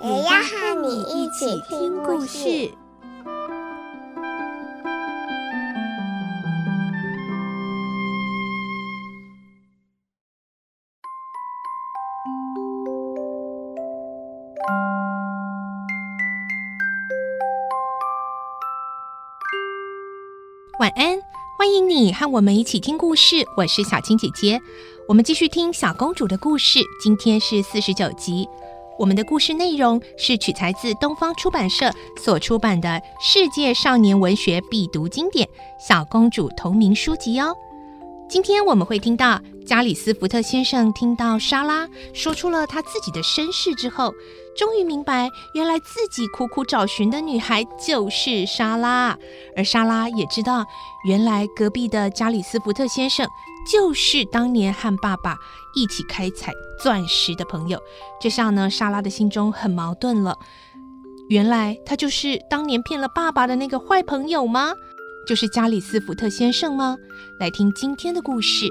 也要和你一起听故事。晚安，欢迎你和我们一起听故事。我是小青姐姐，我们继续听小公主的故事。今天是四十九集。我们的故事内容是取材自东方出版社所出版的《世界少年文学必读经典》小公主同名书籍哦。今天我们会听到加里斯福特先生听到莎拉说出了她自己的身世之后，终于明白，原来自己苦苦找寻的女孩就是莎拉，而莎拉也知道，原来隔壁的加里斯福特先生就是当年和爸爸一起开采钻石的朋友。这下呢，莎拉的心中很矛盾了。原来他就是当年骗了爸爸的那个坏朋友吗？就是加里斯福特先生吗？来听今天的故事，《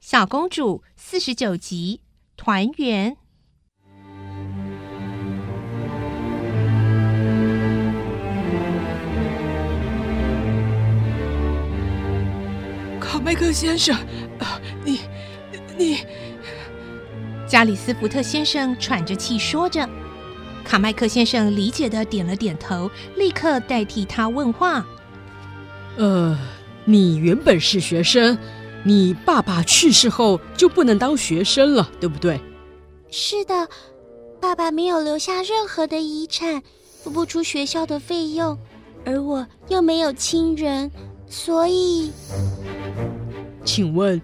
小公主》四十九集团圆。麦克先生，你你，加里斯福特先生喘着气说着。卡麦克先生理解的点了点头，立刻代替他问话：“呃，你原本是学生，你爸爸去世后就不能当学生了，对不对？”“是的，爸爸没有留下任何的遗产，付不出学校的费用，而我又没有亲人，所以……”“请问，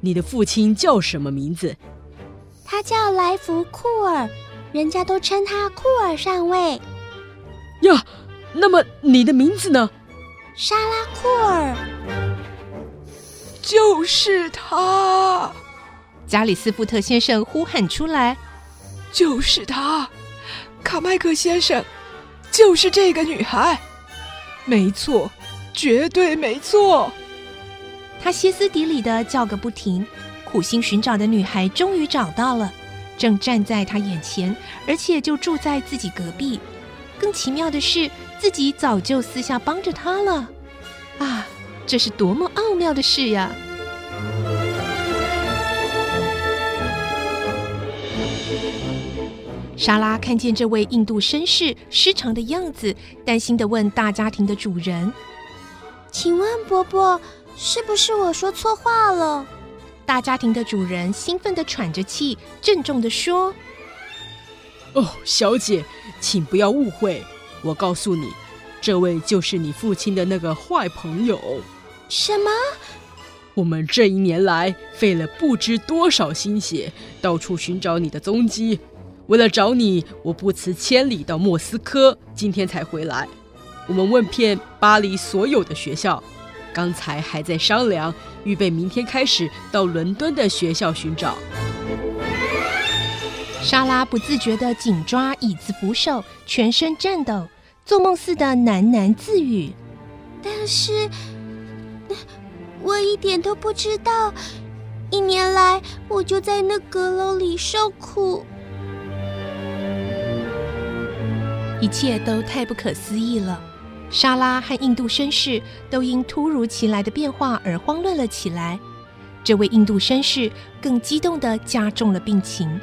你的父亲叫什么名字？”“他叫莱福·库尔。”人家都称他库尔上尉。呀，那么你的名字呢？莎拉·库尔。就是他！加里斯福特先生呼喊出来：“就是他！卡麦克先生，就是这个女孩。没错，绝对没错。”他歇斯底里的叫个不停，苦心寻找的女孩终于找到了。正站在他眼前，而且就住在自己隔壁。更奇妙的是，自己早就私下帮着他了。啊，这是多么奥妙的事呀！莎拉看见这位印度绅士失常的样子，担心的问大家庭的主人：“请问伯伯，是不是我说错话了？”大家庭的主人兴奋的喘着气，郑重的说：“哦，小姐，请不要误会，我告诉你，这位就是你父亲的那个坏朋友。”“什么？”“我们这一年来费了不知多少心血，到处寻找你的踪迹。为了找你，我不辞千里到莫斯科，今天才回来。我们问遍巴黎所有的学校。”刚才还在商量，预备明天开始到伦敦的学校寻找。莎拉不自觉地紧抓椅子扶手，全身颤抖，做梦似的喃喃自语：“但是，我一点都不知道，一年来我就在那阁楼里受苦，一切都太不可思议了。”莎拉和印度绅士都因突如其来的变化而慌乱了起来。这位印度绅士更激动地加重了病情。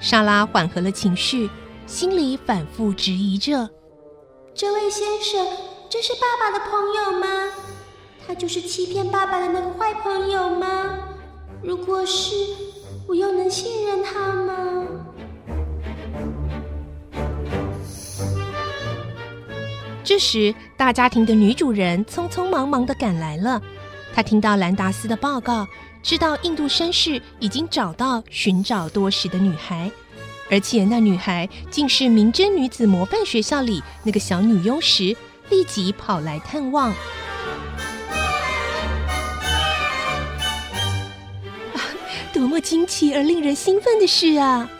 莎拉缓和了情绪，心里反复质疑着：这位先生，这是爸爸的朋友吗？他就是欺骗爸爸的那个坏朋友吗？如果是，我又能信任他吗？这时，大家庭的女主人匆匆忙忙的赶来了。她听到兰达斯的报告，知道印度绅士已经找到寻找多时的女孩，而且那女孩竟是明真女子模范学校里那个小女优时，立即跑来探望。多么惊奇而令人兴奋的事啊！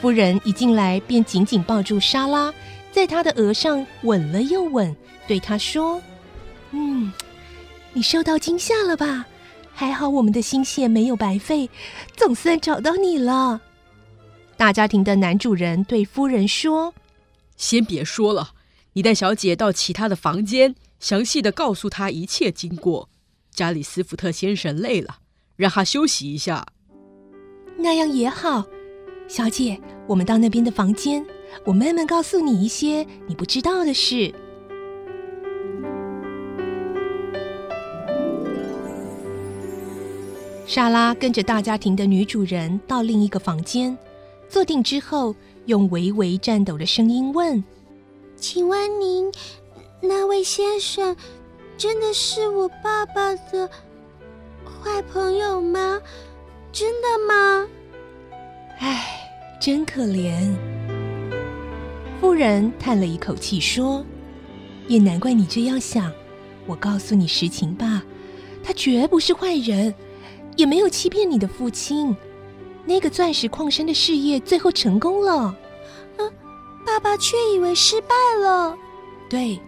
夫人一进来便紧紧抱住莎拉，在他的额上吻了又吻，对他说：“嗯，你受到惊吓了吧？”还好我们的心血没有白费，总算找到你了。大家庭的男主人对夫人说：“先别说了，你带小姐到其他的房间，详细的告诉她一切经过。加里斯福特先生累了，让他休息一下。那样也好，小姐，我们到那边的房间，我慢慢告诉你一些你不知道的事。”莎拉跟着大家庭的女主人到另一个房间，坐定之后，用微微颤抖的声音问：“请问您，那位先生真的是我爸爸的坏朋友吗？真的吗？”唉，真可怜。夫人叹了一口气说：“也难怪你这样想。我告诉你实情吧，他绝不是坏人。”也没有欺骗你的父亲，那个钻石矿山的事业最后成功了，啊，爸爸却以为失败了。对，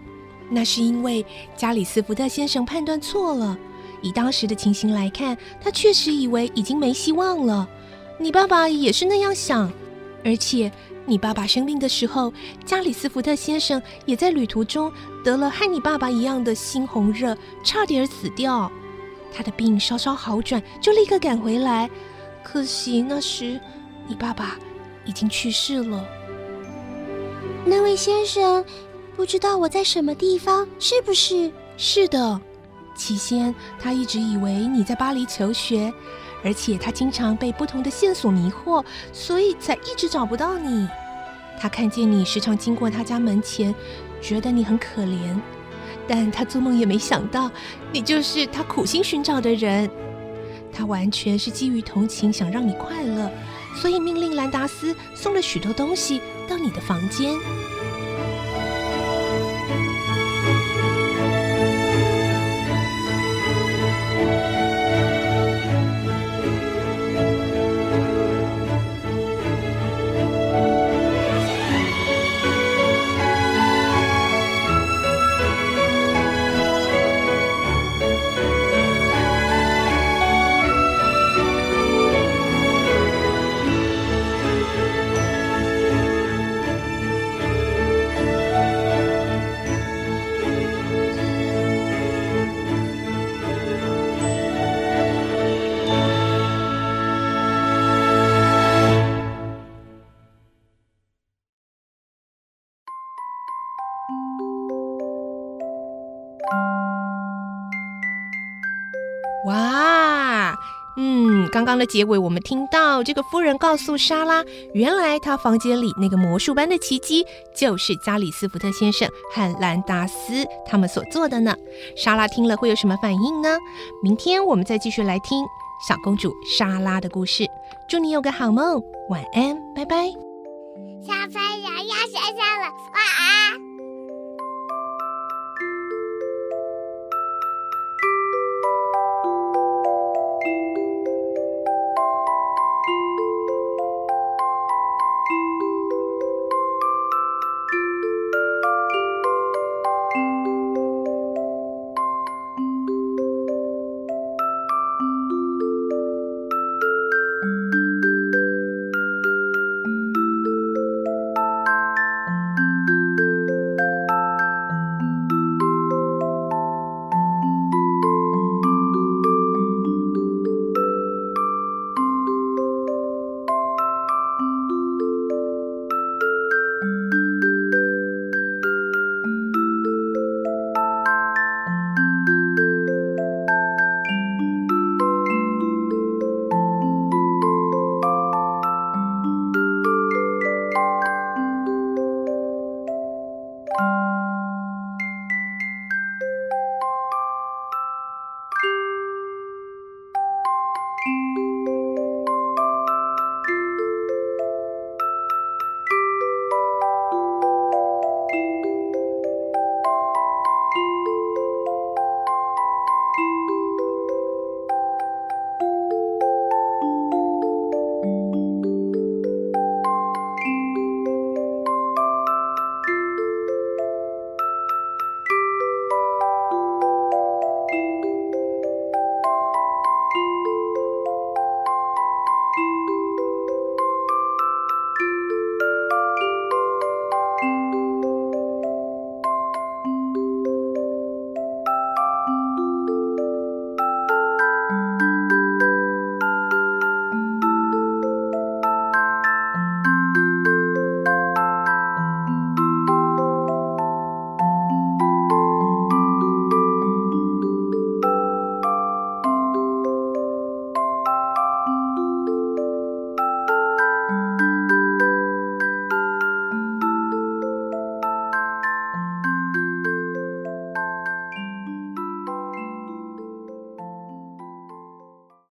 那是因为加里斯福特先生判断错了。以当时的情形来看，他确实以为已经没希望了。你爸爸也是那样想，而且你爸爸生病的时候，加里斯福特先生也在旅途中得了和你爸爸一样的猩红热，差点死掉。他的病稍稍好转，就立刻赶回来。可惜那时你爸爸已经去世了。那位先生不知道我在什么地方，是不是？是的。起先他一直以为你在巴黎求学，而且他经常被不同的线索迷惑，所以才一直找不到你。他看见你时常经过他家门前，觉得你很可怜。但他做梦也没想到，你就是他苦心寻找的人。他完全是基于同情，想让你快乐，所以命令兰达斯送了许多东西到你的房间。哇，嗯，刚刚的结尾，我们听到这个夫人告诉莎拉，原来她房间里那个魔术般的奇迹，就是加里斯福特先生和兰达斯他们所做的呢。莎拉听了会有什么反应呢？明天我们再继续来听小公主莎拉的故事。祝你有个好梦，晚安，拜拜。小朋友要睡觉了，晚安。